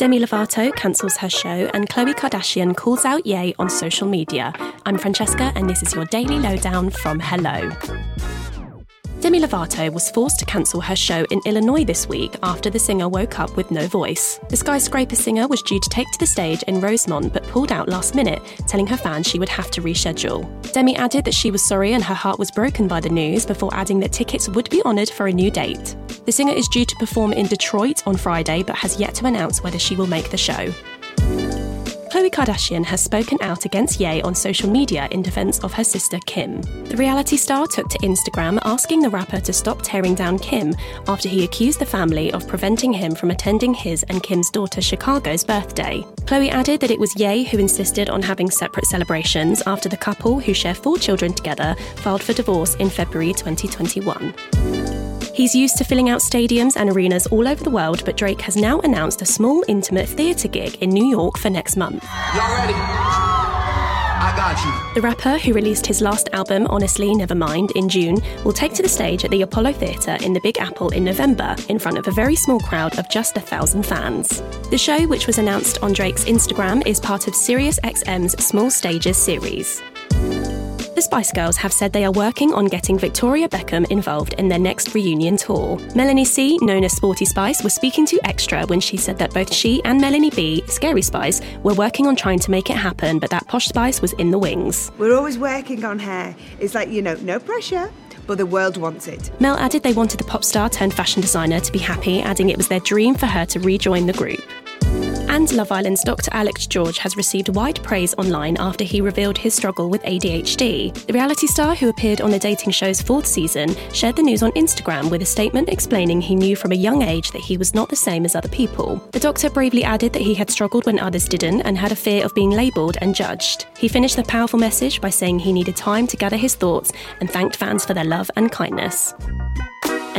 Demi Lovato cancels her show, and Khloe Kardashian calls out Ye on social media. I'm Francesca, and this is your daily lowdown from Hello. Demi Lovato was forced to cancel her show in Illinois this week after the singer woke up with no voice. The skyscraper singer was due to take to the stage in Rosemont but pulled out last minute, telling her fans she would have to reschedule. Demi added that she was sorry and her heart was broken by the news before adding that tickets would be honoured for a new date. The singer is due to perform in Detroit on Friday but has yet to announce whether she will make the show. Khloe Kardashian has spoken out against Ye on social media in defense of her sister Kim. The reality star took to Instagram asking the rapper to stop tearing down Kim after he accused the family of preventing him from attending his and Kim's daughter Chicago's birthday. Khloe added that it was Ye who insisted on having separate celebrations after the couple, who share four children together, filed for divorce in February 2021. He's used to filling out stadiums and arenas all over the world, but Drake has now announced a small, intimate theatre gig in New York for next month. Y'all ready? I got you. The rapper, who released his last album, Honestly Nevermind, in June, will take to the stage at the Apollo Theatre in the Big Apple in November in front of a very small crowd of just a thousand fans. The show, which was announced on Drake's Instagram, is part of SiriusXM's Small Stages series. The Spice Girls have said they are working on getting Victoria Beckham involved in their next reunion tour. Melanie C, known as Sporty Spice, was speaking to Extra when she said that both she and Melanie B, Scary Spice, were working on trying to make it happen, but that Posh Spice was in the wings. We're always working on her. It's like, you know, no pressure, but the world wants it. Mel added they wanted the pop star turned fashion designer to be happy, adding it was their dream for her to rejoin the group. And Love Island's Dr. Alex George has received wide praise online after he revealed his struggle with ADHD. The reality star, who appeared on the dating show's fourth season, shared the news on Instagram with a statement explaining he knew from a young age that he was not the same as other people. The doctor bravely added that he had struggled when others didn't and had a fear of being labelled and judged. He finished the powerful message by saying he needed time to gather his thoughts and thanked fans for their love and kindness.